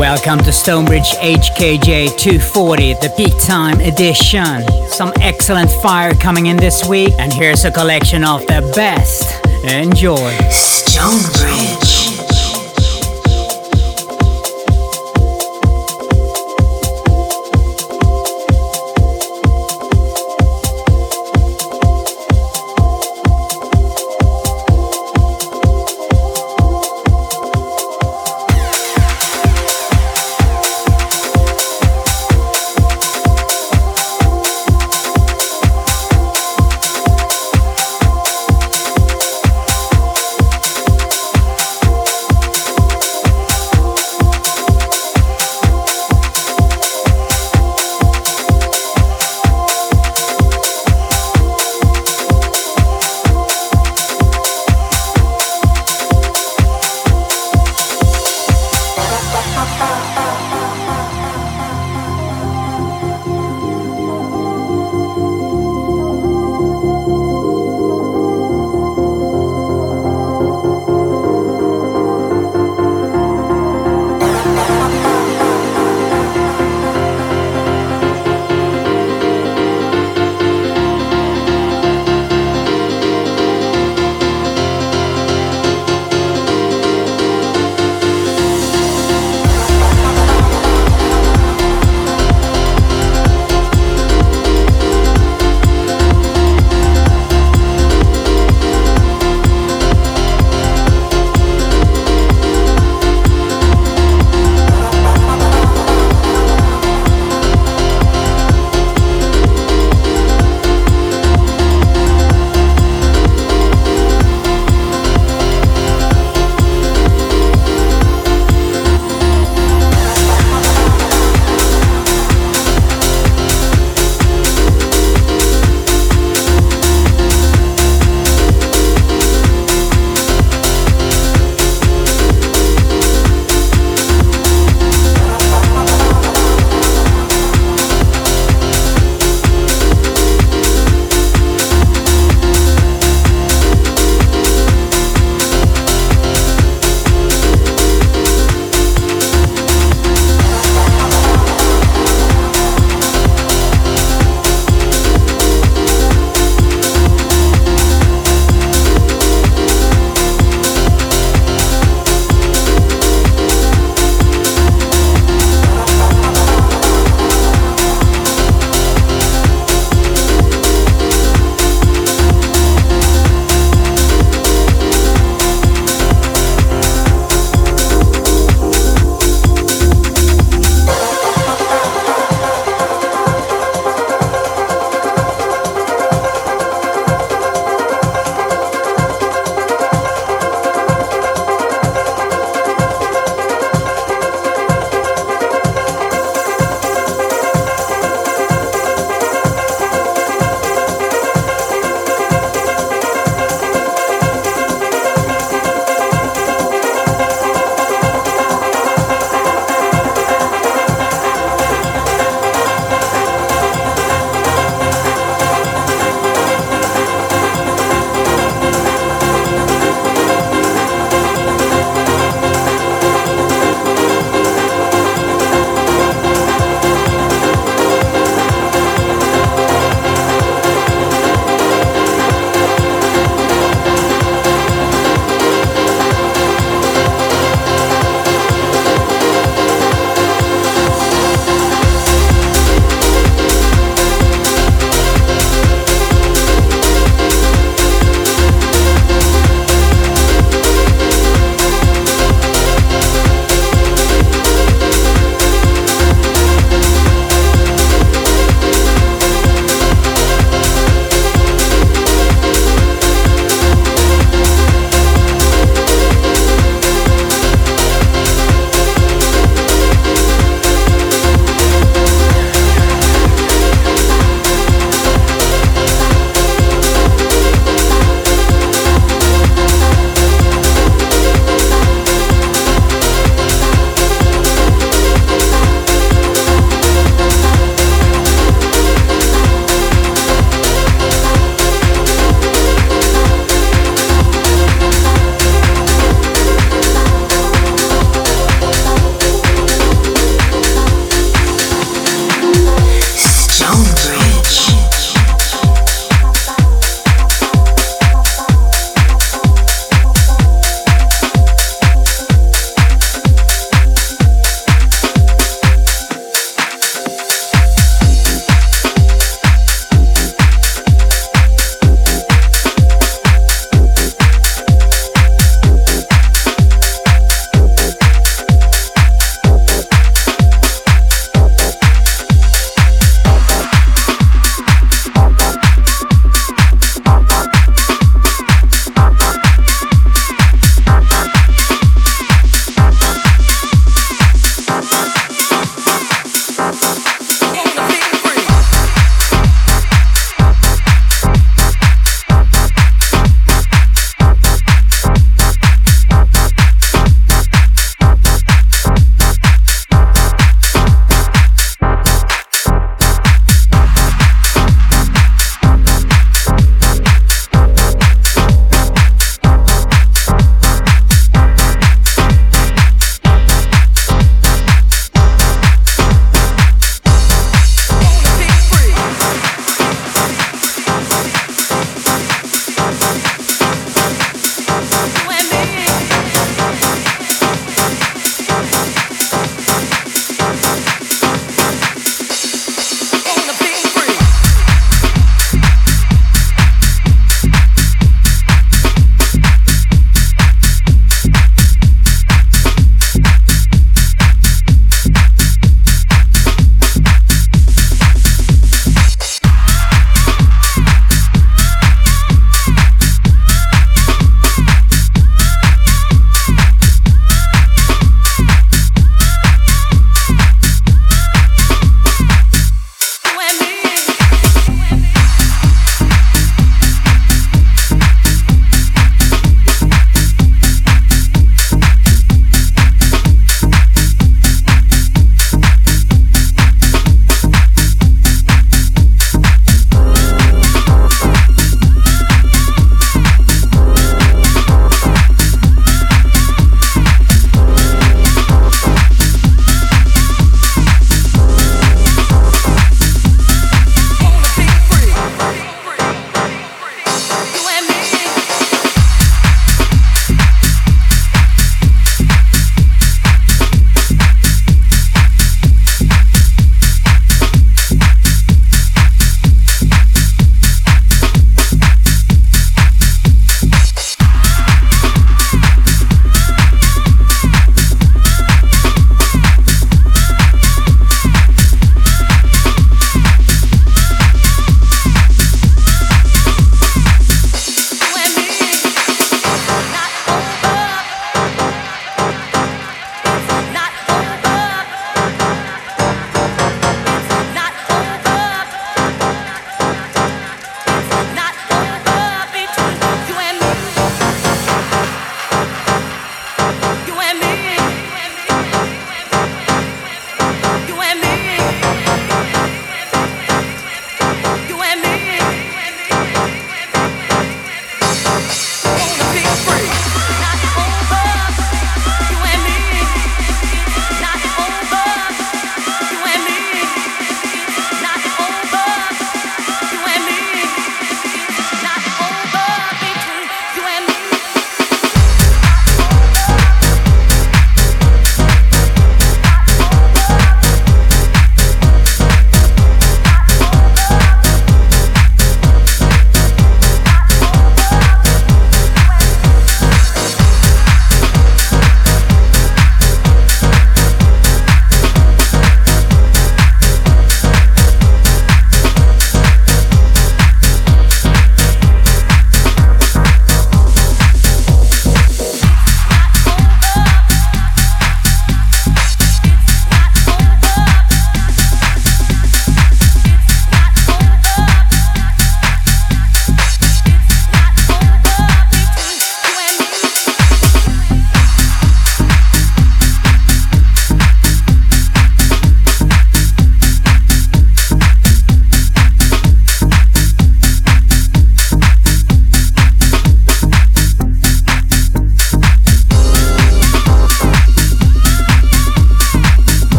Welcome to Stonebridge HKJ 240, the peak time edition. Some excellent fire coming in this week, and here's a collection of the best. Enjoy. Stonebridge.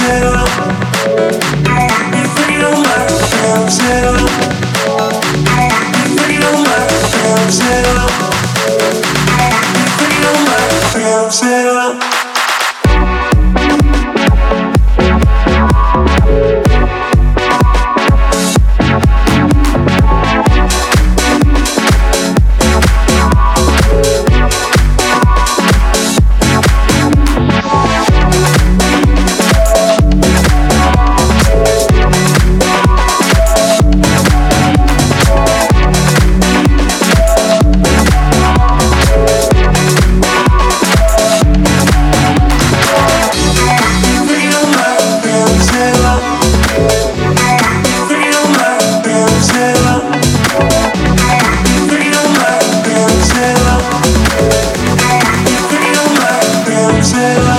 said I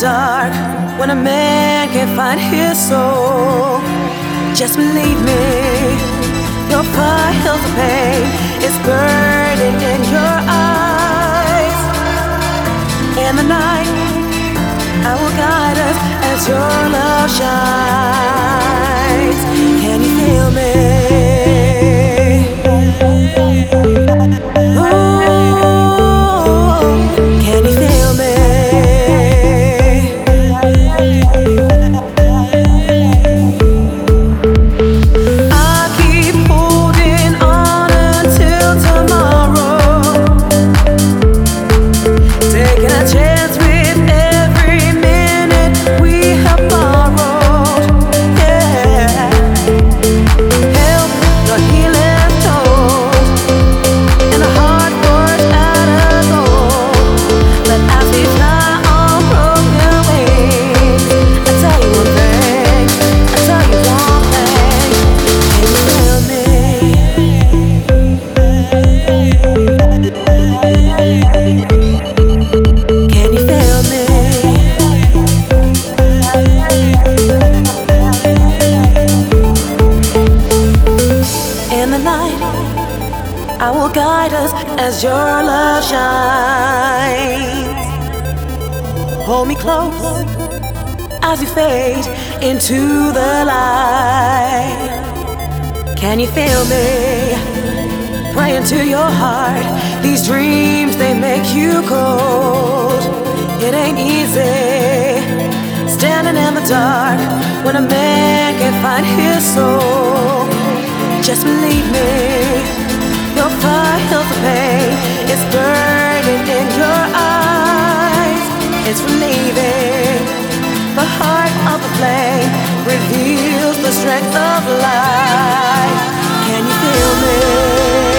dark when a man can't find his soul. Just believe me, your files of pain is burning in your eyes. In the night, I will guide us as your love shines. Can you feel me? Night, I will guide us as your love shines. Hold me close as we fade into the light. Can you feel me? Praying to your heart. These dreams, they make you cold. It ain't easy standing in the dark when a man can't find his soul. Just believe me, your files of pain is burning in your eyes. It's relieving. The heart of the flame reveals the strength of light. Can you feel me?